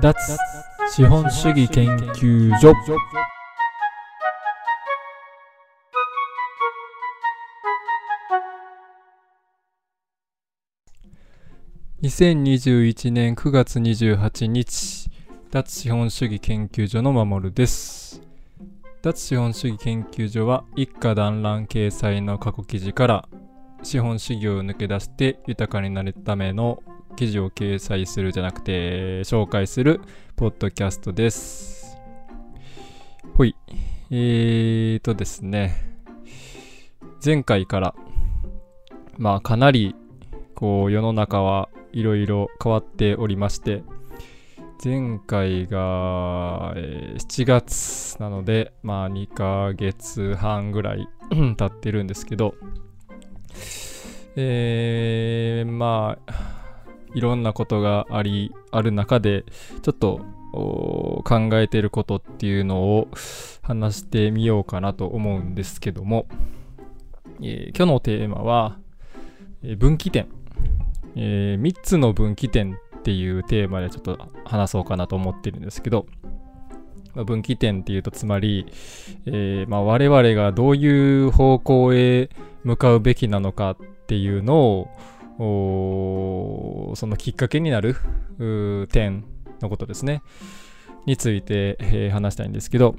脱資本主義研究所。2021年9月28日脱資本主義研究所の守です。脱資本主義研究所は一家団らん掲載の過去記事から資本主義を抜け出して豊かになるための記事を掲載するじゃなくて紹介するポッドキャストです。ほい。えーとですね。前回からまあかなりこう世の中はいろいろ変わっておりまして前回が、えー7月なのでまあ2ヶ月半ぐらい 経ってるんですけどえー、まあいろんなことがありある中でちょっと考えてることっていうのを話してみようかなと思うんですけども、えー今日のテーマは、分岐点、え3つの分岐点っていうテーマでちょっと話そうかなと思ってるんですけど、分岐点っていうとつまり、えーまあ、我々がどういう方向へ向かうべきなのかっていうのをそのきっかけになる点のことですね。について、えー話したいんですけど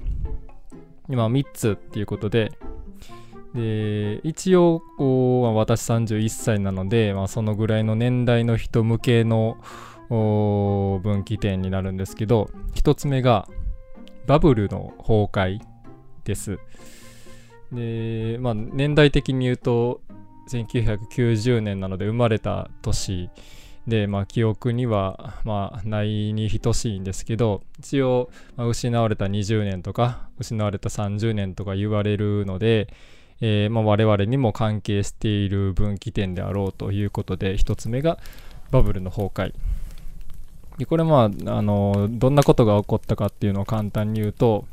今3つっていうことでで一応こう、まあ私31歳なので、まあ、そのぐらいの年代の人向けの分岐点になるんですけど1つ目がバブルの崩壊です。でまあ年代的に言うと1990年なので生まれた年。で、まあ、記憶には、まあ、ないに等しいんですけど一応、まあ失われた20年とか失われた30年とか言われるので、えーまあ、我々にも関係している分岐点であろうということで一つ目がバブルの崩壊。でこれまああのどんなことが起こったかっていうのを簡単に言うと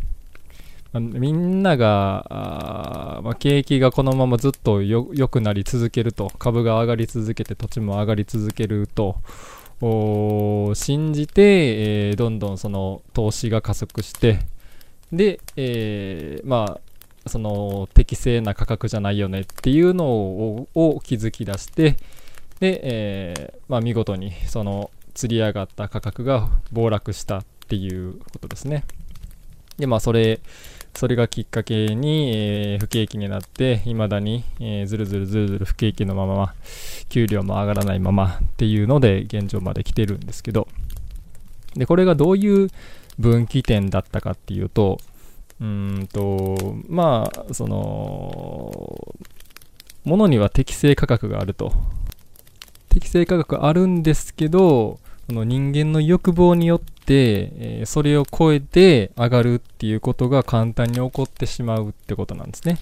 みんなが、あまあ、景気がこのままずっとよ良くなり続けると株が上がり続けて土地も上がり続けると信じて、えーどんどんその投資が加速してで、えーまあその適正な価格じゃないよねっていうのをを気づき出してで、えーまあ、見事にその釣り上がった価格が暴落したっていうことですね。でまあそれそれがきっかけに、えー不景気になって未だに、えーずるずるずるずる不景気のまま給料も上がらないままっていうので現状まで来てるんですけど。でこれがどういう分岐点だったかっていうとうんとまあそのものには適正価格があると。適正価格あるんですけどその人間の欲望によって、えーそれを超えて上がるっていうことが簡単に起こってしまうってことなんですね。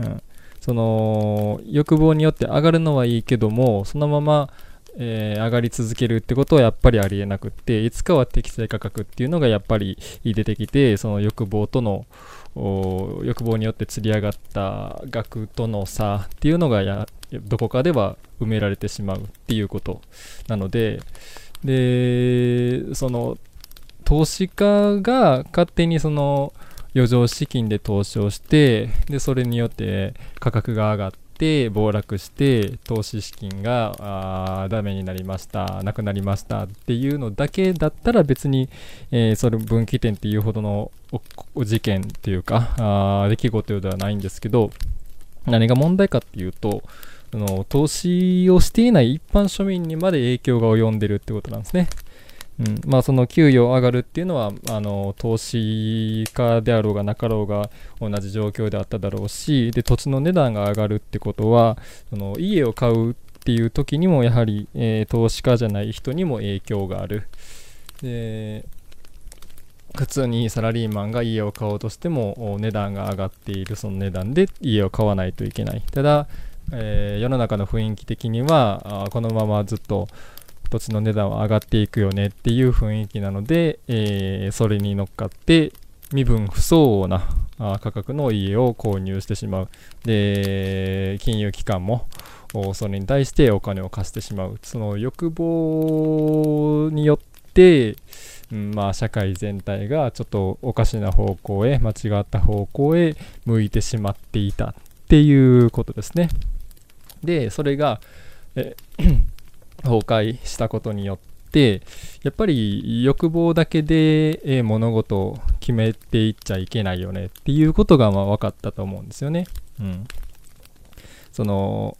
うん、その欲望によって上がるのはいいけどもそのまま、えー上がり続けるってことはやっぱりありえなくっていつかは適正価格っていうのがやっぱり出てきてその欲望との欲望によって釣り上がった額との差っていうのがどこかでは埋められてしまうっていうことなのででその投資家が勝手にその余剰資金で投資をしてでそれによって価格が上がって暴落して投資資金がダメになりましたなくなりましたっていうのだけだったら別に、えーそれ分岐点っていうほどの事件っていうかあ出来事ではないんですけど何が問題かっていうとの投資をしていない一般庶民にまで影響が及んでるってことなんですね。うん、まあその給与上がるっていうのはあの投資家であろうがなかろうが同じ状況であっただろうしで土地の値段が上がるってことはその家を買うっていう時にもやはり、えー投資家じゃない人にも影響がある。で普通にサラリーマンが家を買おうとしても値段が上がっているその値段で家を買わないといけない。ただ、えー世の中の雰囲気的にはあこのままずっと土地の値段は上がっていくよねっていう雰囲気なので、えーそれに乗っかって身分不相応なあ価格の家を購入してしまうで金融機関もそれに対してお金を貸してしまうその欲望によってうんまあ、社会全体がちょっとおかしな方向へ間違った方向へ向いてしまっていたっていうことですね。でそれがえ 崩壊したことによってやっぱり欲望だけで、え物事を決めていっちゃいけないよねっていうことがまあ分かったと思うんですよね。うん、その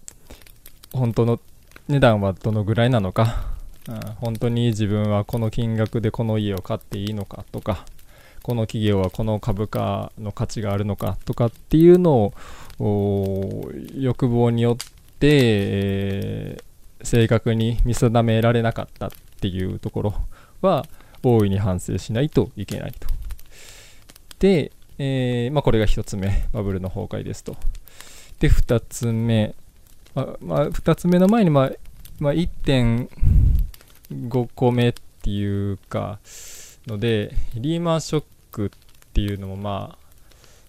本当の値段はどのぐらいなのか、うん、本当に自分はこの金額でこの家を買っていいのかとかこの企業はこの株価の価値があるのかとかっていうのを欲望によって、えー、正確に見定められなかったっていうところは大いに反省しないといけないと。で、えー、まあ、これが1つ目バブルの崩壊ですと。で2つ目、まあ、まあ、2つ目の前に、まあまあ、1.5個目っていうかのでリーマンショックっていうのもま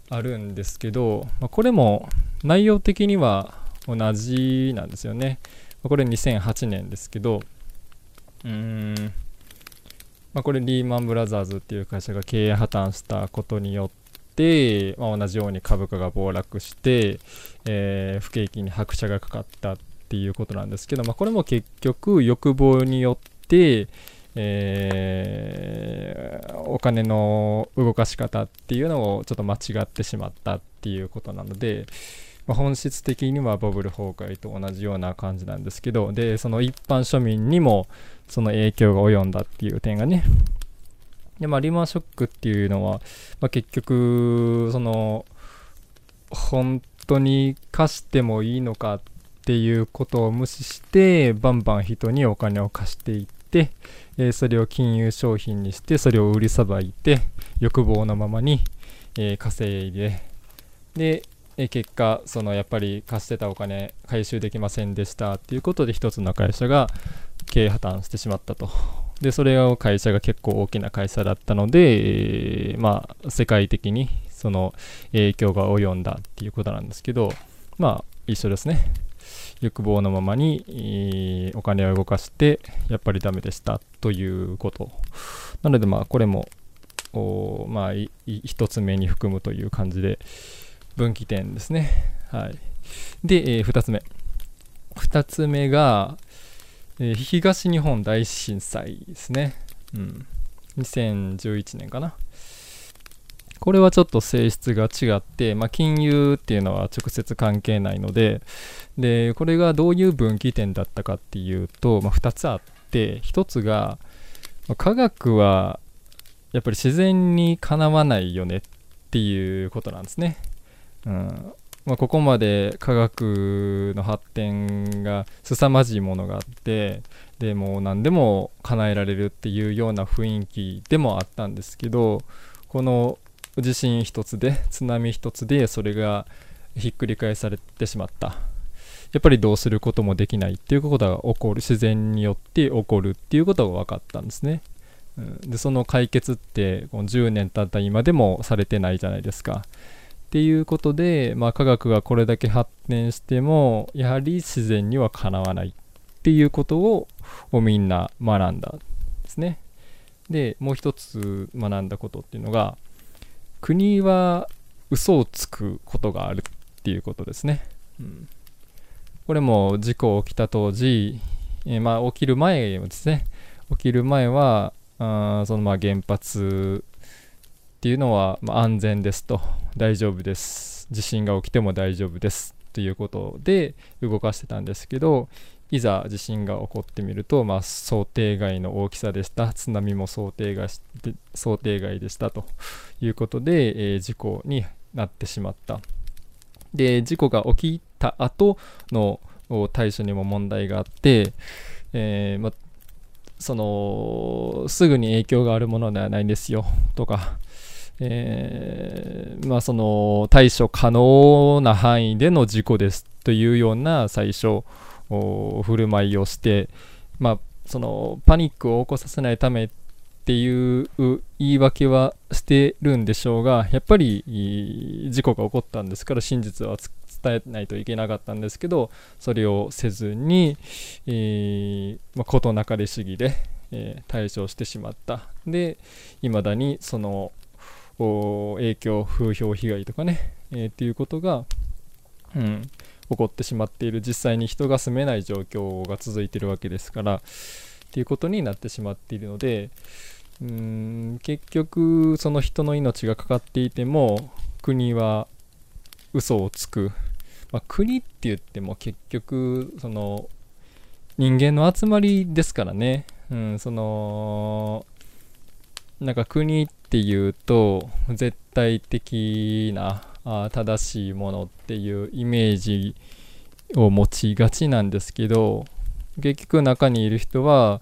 ああるんですけど、まあ、これも内容的には同じなんですよね。これ2008年ですけど、うーん、まあ、これリーマンブラザーズっていう会社が経営破綻したことによって、まあ、同じように株価が暴落して、えー、不景気に拍車がかかったっていうことなんですけど、まあ、これも結局欲望によって、えー、お金の動かし方っていうのをちょっと間違ってしまったっていうことなので、まあ、本質的にはバブル崩壊と同じような感じなんですけどでその一般庶民にもその影響が及んだっていう点がね。でまあリーマンショックっていうのは、まあ、結局その本当に貸してもいいのかっていうことを無視してバンバン人にお金を貸していって、えー、それを金融商品にしてそれを売りさばいて欲望のままに、えー、稼いででえ結果そのやっぱり貸してたお金回収できませんでしたっていうことで一つの会社が経営破綻してしまったと。でそれを会社が結構大きな会社だったので、えー、まあ世界的にその影響が及んだっていうことなんですけどまあ一緒ですね。欲望のままに、お金を動かしてやっぱりダメでしたということ。なのでまあこれもまあ一つ目に含むという感じで分岐点ですね。はい。で、えー、2つ目。2つ目が、えー、東日本大震災ですね。うん。2011年かな。これはちょっと性質が違って、まあ、金融っていうのは直接関係ないので、で、これがどういう分岐点だったかっていうと、まあ、2つあって、1つが、ま、科学はやっぱり自然にかなわないよねっていうことなんですね。うん。まあ、ここまで科学の発展が凄まじいものがあってでも何でも叶えられるっていうような雰囲気でもあったんですけどこの地震一つで津波一つでそれがひっくり返されてしまった。やっぱりどうすることもできないっていうことが起こる。自然によって起こるっていうことが分かったんですね、でその解決ってこの10年経った今でもされてないじゃないですか。っていうことで、まあ、科学がこれだけ発展してもやはり自然にはかなわないっていうことをみんな学んだんですね。でもう一つ学んだことっていうのが国は嘘をつくことがあるっていうことですね。うん、これも事故起きた当時、えー、まあ、起きる前ですね起きる前はあそのまあ原発っていうのは、ま、安全ですと大丈夫です。地震が起きても大丈夫です。ということで動かしてたんですけどいざ地震が起こってみると、まあ、想定外の大きさでした。津波も想定外想定外でしたということで、えー、事故になってしまった。で事故が起きた後の対処にも問題があって、えーま、そのすぐに影響があるものではないんですよとかえー、まあ、その対処可能な範囲での事故ですというような最初振る舞いをして、まあ、そのパニックを起こさせないためっていう言い訳はしてるんでしょうがやっぱり事故が起こったんですから真実は伝えないといけなかったんですけどそれをせずに、えーまあ、事なかれ主義で、えー、対処してしまった。で未だにそのこう影響風評被害とかね、えー、っていうことが、うん、起こってしまっている。実際に人が住めない状況が続いてるわけですからっていうことになってしまっているのでうん結局その人の命がかかっていても国は嘘をつく、まあ、国って言っても結局その人間の集まりですからね、うん、そのなんか国っていうと絶対的なあ正しいものっていうイメージを持ちがちなんですけど結局中にいる人は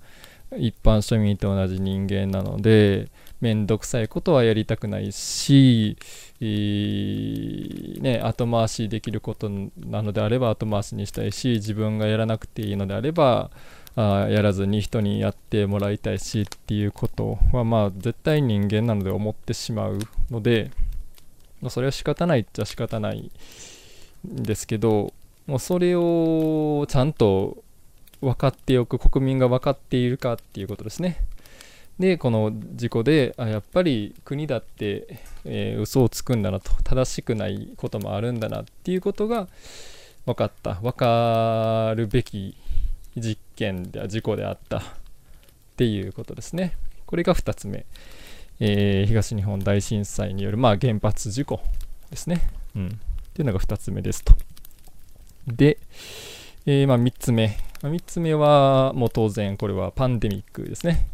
一般庶民と同じ人間なので面倒くさいことはやりたくないし、えー、ね、後回しできることなのであれば後回しにしたいし自分がやらなくていいのであればあやらずに人にやってもらいたいしっていうことはまあ絶対人間なので思ってしまうので、まあ、それは仕方ないっちゃ仕方ないんですけどもうそれをちゃんと分かっておく国民が分かっているかっていうことですね。でこの事故であやっぱり国だって、えー、嘘をつくんだなと正しくないこともあるんだなっていうことが分かった分かるべき実験で事故であった。っていうことですね。これが2つ目、えー、東日本大震災による、まあ、原発事故ですね、うん、っていうのが2つ目ですと。で、えー、まあ、3つ目、まあ、3つ目はもう当然これはパンデミックですね。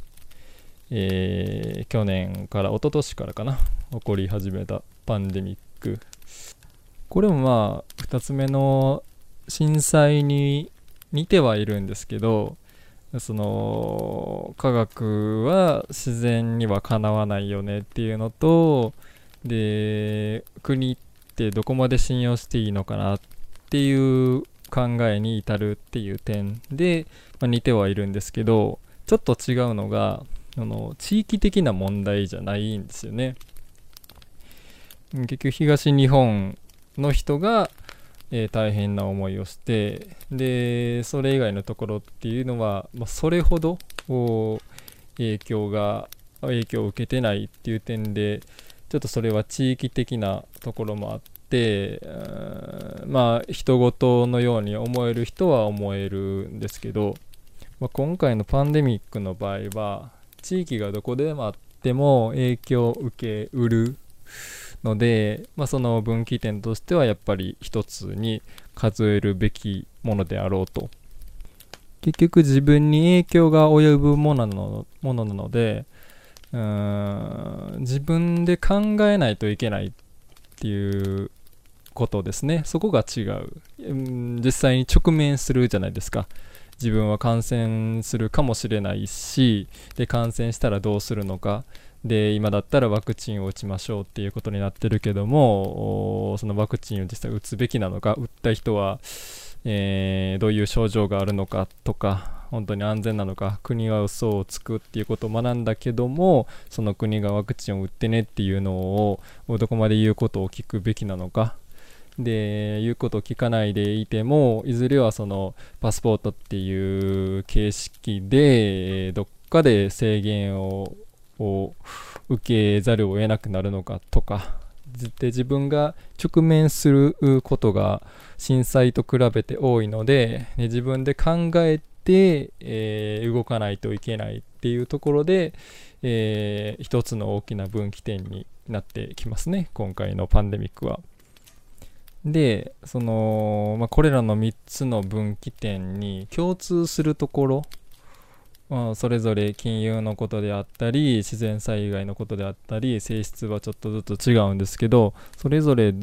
えー、去年から一昨年からかな。起こり始めたパンデミック。これもまあ2つ目の震災に似てはいるんですけどその科学は自然にはかなわないよねっていうのとで国ってどこまで信用していいのかなっていう考えに至るっていう点で、まあ、似てはいるんですけどちょっと違うのがあの地域的な問題じゃないんですよね。結局東日本の人が、えー、大変な思いをしてでそれ以外のところっていうのは、まあ、それほど影響が影響を受けてないっていう点でちょっとそれは地域的なところもあってまあ人事のように思える人は思えるんですけど、まあ、今回のパンデミックの場合は地域がどこでもあっても影響を受けうるので、まあ、その分岐点としてはやっぱり一つに数えるべきものであろうと。結局自分に影響が及ぶものなのものなのでうーん自分で考えないといけないっていうことですね。そこが違う、うん、実際に直面するじゃないですか。自分は感染するかもしれないしで感染したらどうするのか。で今だったらワクチンを打ちましょうっていうことになってるけどもそのワクチンを実際打つべきなのか打った人は、えー、どういう症状があるのかとか本当に安全なのか国は嘘をつくっていうことを学んだけどもその国がワクチンを打ってねっていうのをどこまで言うことを聞くべきなのか。で言うことを聞かないでいてもいずれはそのパスポートっていう形式でどっかで制限をを受けざるを得なくなるのかとかで自分が直面することが震災と比べて多いので、ね、自分で考えて、えー、動かないといけないっていうところで、えー、一つの大きな分岐点になってきますね今回のパンデミックは。で、その、まあ、これらの3つの分岐点に共通するところ、まあ、それぞれ金融のことであったり、自然災害のことであったり、性質はちょっとずつ違うんですけど、それぞれ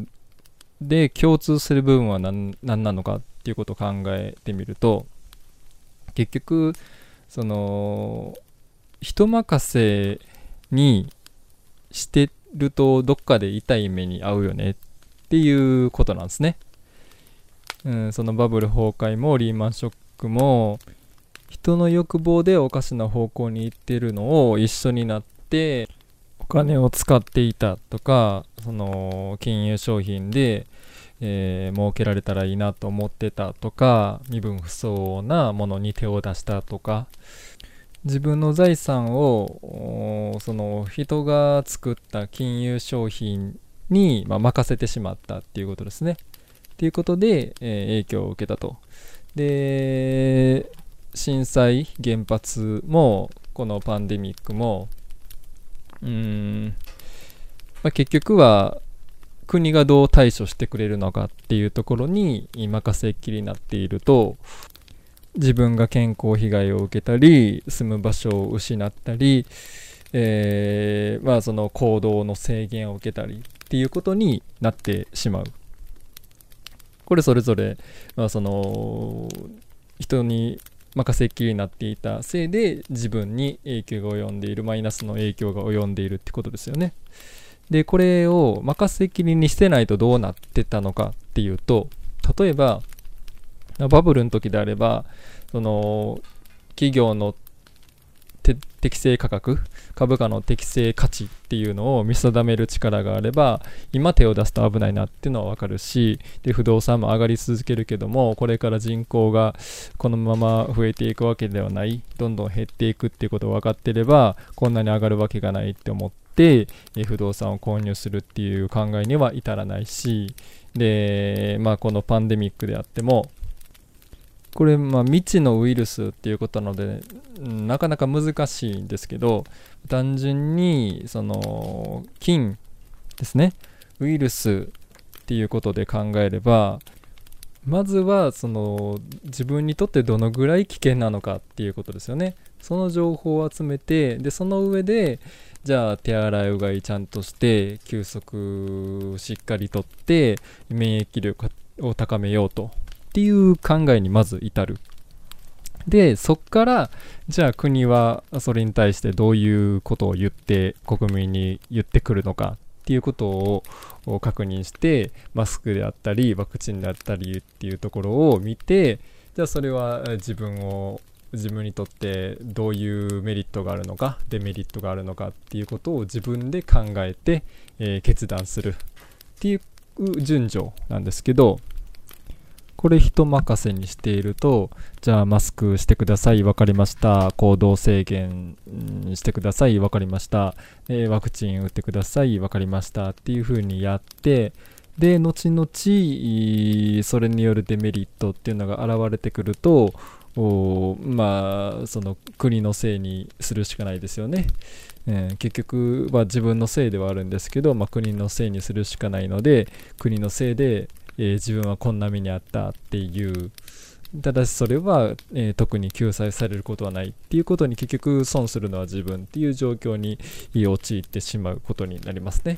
で共通する部分は何何なのかっていうことを考えてみると、結局、その、人任せにしてるとどっかで痛い目に遭うよねっていうことなんですね。うん、そのバブル崩壊もリーマンショックも人の欲望でおかしな方向に行ってるのを一緒になってお金を使っていたとかその金融商品で、えー、儲けられたらいいなと思ってたとか身分不相応なものに手を出したとか自分の財産をその人が作った金融商品に、まあ、任せてしまったっていうことですね。っていうことで、えー、影響を受けたと。で震災原発もこのパンデミックもうん、まあ、結局は国がどう対処してくれるのかっていうところに任せっきりになっていると自分が健康被害を受けたり住む場所を失ったり、えー、まあその行動の制限を受けたりっていうことになってしまう。これそれぞれ、まあ、その人に任せっきりになっていたせいで自分に影響が及んでいるマイナスの影響が及んでいるってことですよね。でこれを任せっきりにしてないとどうなってたのかっていうと例えばバブルの時であれば、その、企業の適正価格、株価の適正価値っていうのを見定める力があれば、今手を出すと危ないなっていうのはわかるし、で、不動産も上がり続けるけども、これから人口がこのまま増えていくわけではない、どんどん減っていくっていうことを分かってれば、こんなに上がるわけがないって思って、え不動産を購入するっていう考えには至らないし、で、まあこのパンデミックであっても、これ、まあ、未知のウイルスっていうことなので、なかなか難しいんですけど、単純に、その、菌ですね、ウイルスっていうことで考えれば、まずは、その、自分にとってどのぐらい危険なのかっていうことですよね。その情報を集めて、で、その上で、じゃあ手洗いうがいちゃんとして、休息しっかりとって、免疫力を高めようとっていう考えにまず至る。で、そっから、じゃあ国はそれに対してどういうことを言って国民に言ってくるのかっていうことを確認して、マスクであったり、ワクチンであったりっていうところを見て、じゃあそれは自分を自分にとってどういうメリットがあるのかデメリットがあるのかっていうことを自分で考えて、えー、決断するっていう順序なんですけどこれ人任せにしていると、じゃあマスクしてください、分かりました。行動制限してください、分かりました。え、ワクチン打ってください、分かりましたっていう風にやって、で、後々、それによるデメリットっていうのが現れてくると、まあ、その国のせいにするしかないですよね。えー、結局は自分のせいではあるんですけど、まあ、国のせいにするしかないので国のせいでえー、自分はこんな目にあったっていうただしそれは、えー、特に救済されることはないっていうことに結局損するのは自分っていう状況に陥ってしまうことになりますね。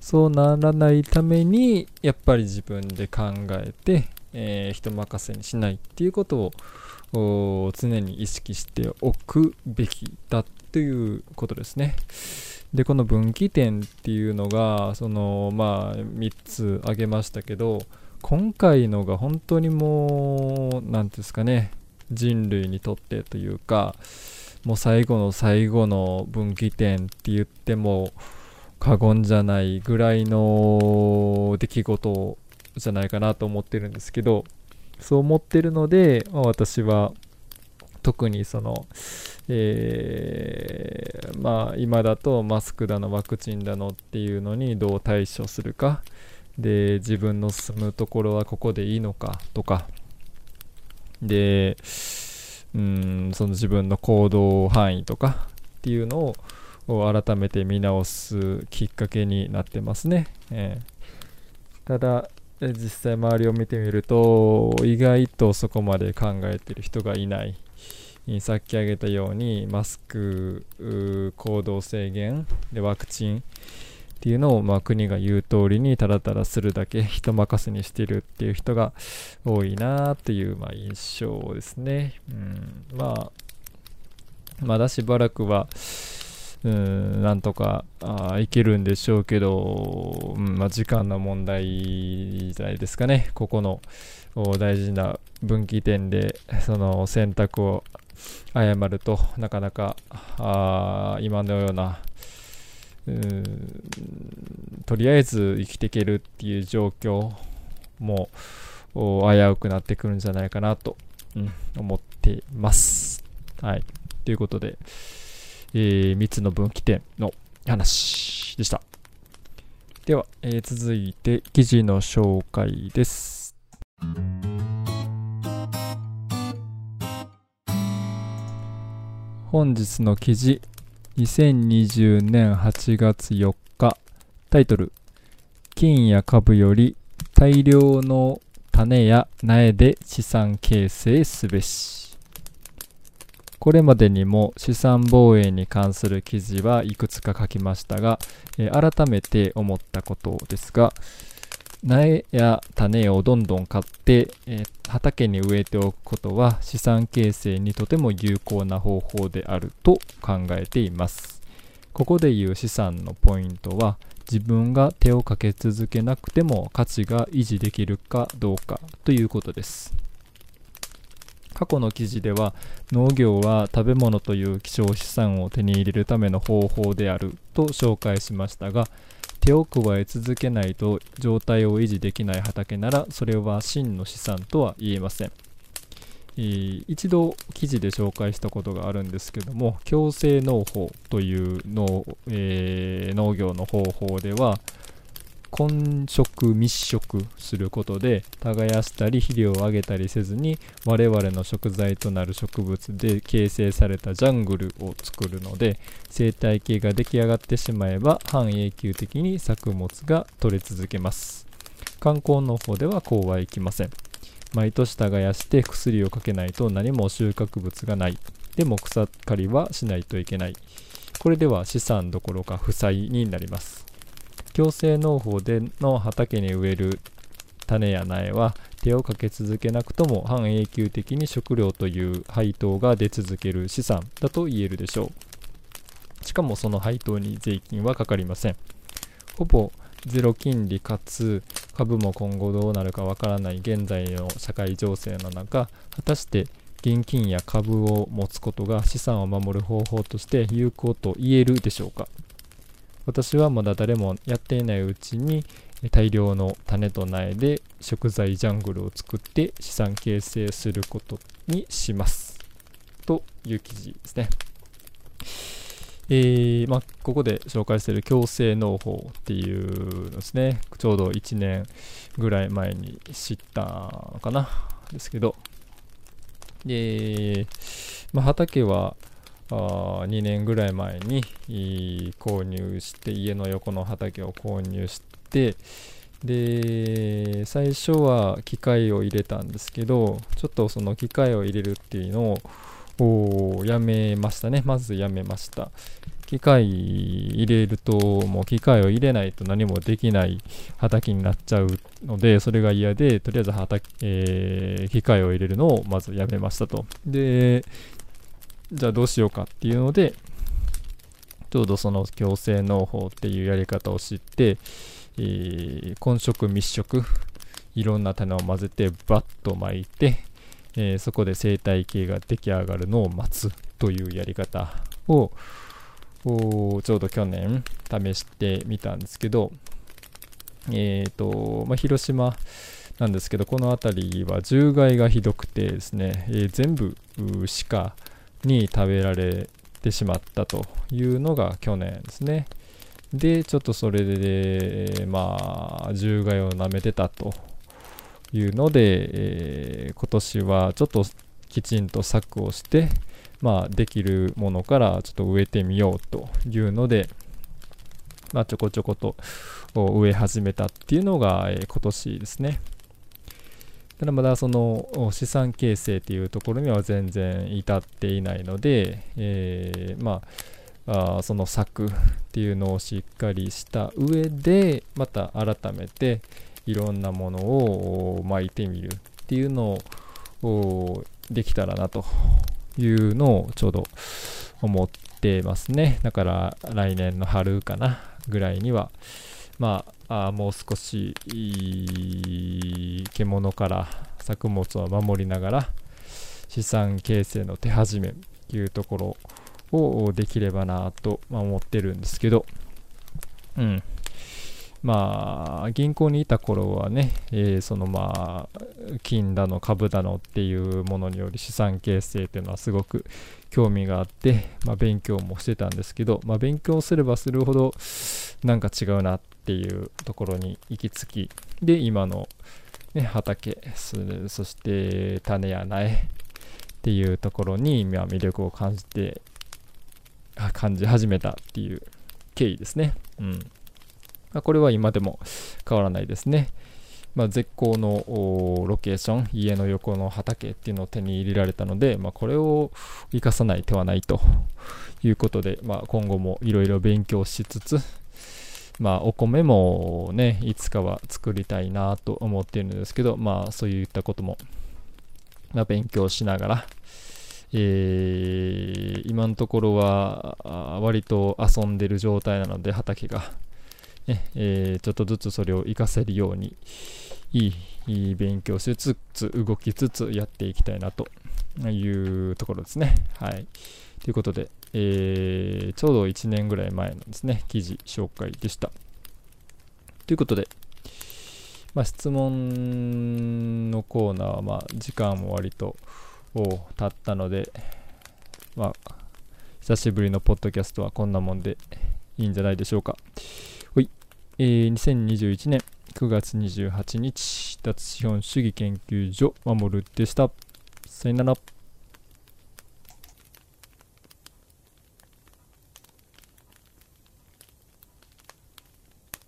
そうならないためにやっぱり自分で考えて、えー、人任せにしないっていうことを常に意識しておくべきだということですね。でこの分岐点っていうのがそのまあ3つ挙げましたけど今回のが本当にもう何んですかね人類にとってというかもう最後の最後の分岐点って言っても過言じゃないぐらいの出来事じゃないかなと思ってるんですけどそう思ってるので、まあ、私は特にその、えー、まあ今だとマスクだのワクチンだのっていうのにどう対処するか。で自分の住むところはここでいいのかとか。でうんその自分の行動範囲とかっていうのを改めて見直すきっかけになってますね、えー、ただ実際周りを見てみると意外とそこまで考えてる人がいない。さっき挙げたようにマスク行動制限でワクチンっていうのを、まあ、国が言う通りにただただするだけ 人任せにしてるっていう人が多いなっていう、まあ、印象ですね、うん、まあまだしばらくはうんなんとかあいけるんでしょうけど、うんまあ、時間の問題じゃないですかね。ここの大事な分岐点でその選択を誤るとなかなかあ今のようなとりあえず生きていけるっていう状況も危うくなってくるんじゃないかなと、うん、思っています。はい。ということで、えー、3つの分岐点の話でした。では、えー、続いて記事の紹介です。本日の記事2020年8月4日。タイトル。金や株より大量の種や苗で資産形成すべし。これまでにも資産防衛に関する記事はいくつか書きましたが、えー、改めて思ったことですが苗や種をどんどん買って、えー、畑に植えておくことは資産形成にとても有効な方法であると考えています。ここでいう資産のポイントは自分が手をかけ続けなくても価値が維持できるかどうかということです。過去の記事では農業は食べ物という希少資産を手に入れるための方法であると紹介しましたが手を加え続けないと状態を維持できない畑ならそれは真の資産とは言えません、えー、一度記事で紹介したことがあるんですけども強制農法という農,、えー、農業の方法では混植密植することで耕したり肥料をあげたりせずに我々の食材となる植物で形成されたジャングルを作るので生態系が出来上がってしまえば半永久的に作物が取れ続けます。観光農法ではこうはいきません。毎年耕して薬をかけないと何も収穫物がない。でも草刈りはしないといけない。これでは資産どころか負債になります。共生農法での畑に植える種や苗は手をかけ続けなくとも半永久的に食料という配当が出続ける資産だと言えるでしょう。しかもその配当に税金はかかりません。ほぼゼロ金利かつ株も今後どうなるかわからない現在の社会情勢の中果たして現金や株を持つことが資産を守る方法として有効と言えるでしょうか。私はまだ誰もやっていないうちに大量の種と苗で食材ジャングルを作って資産形成することにしますという記事ですね。えー、まあ、ここで紹介している共生農法っていうのですね、ちょうど1年ぐらい前に知ったかな、ですけど、で、まあ、畑はあ2年ぐらい前に購入して家の横の畑を購入してで最初は機械を入れたんですけどちょっとその機械を入れるっていうのをやめましたね。まずやめました。機械入れるともう機械を入れないと何もできない畑になっちゃうのでそれが嫌でとりあえず畑、えー、機械を入れるのをまずやめましたと。でじゃあどうしようかっていうので、ちょうどその強制農法っていうやり方を知って、えー、混植密植、いろんな種を混ぜてバッと巻いて、えー、そこで生態系が出来上がるのを待つというやり方をちょうど去年試してみたんですけど、えーとまあ、広島なんですけどこの辺りは獣害がひどくてですね、えー、全部鹿に食べられてしまったというのが去年ですね。で、ちょっとそれで、まあ、獣害を舐めてたというので、えー、今年はちょっときちんと策をして、まあ、できるものからちょっと植えてみようというので、まあ、ちょこちょこと植え始めたっていうのが、えー、今年ですね。ただまだその資産形成っていうところには全然至っていないので、えー、まあその策っていうのをしっかりした上でまた改めていろんなものを巻いてみるっていうのをできたらなというのをちょうど思ってますね。だから来年の春かなぐらいには。まあ、あもう少し獣から作物を守りながら資産形成の手始めというところをできればなと思ってるんですけど、うん。まあ、銀行にいた頃はね、えー、そのまあ、金だの株だのっていうものにより資産形成っていうのはすごく興味があって、まあ、勉強もしてたんですけど、まあ、勉強すればするほどなんか違うなっていうところに行き着き、で、今の、ね、畑、そして種や苗っていうところに、まあ、魅力を感じて、感じ始めたっていう経緯ですね。うんまあ、これは今でも変わらないですね。まあ、絶好のロケーション、家の横の畑っていうのを手に入れられたので、まあ、これを生かさない手はないということで、まあ、今後もいろいろ勉強しつつ、まあ、お米もね、いつかは作りたいなと思っているんですけど、まあ、そういったことも、まあ、勉強しながら、えー、今のところは割と遊んでる状態なので畑が、ねえー、ちょっとずつそれを活かせるようにいい勉強しつつ動きつつやっていきたいなというところですね。はい。ということで、えー、ちょうど1年ぐらい前のですね、記事紹介でした。ということで、まあ、質問のコーナーは、まあ、時間も割と経ったので、まあ、久しぶりのポッドキャストはこんなもんでいいんじゃないでしょうか。えー、2021年9月28日、脱資本主義研究所、守るでした。さよなら。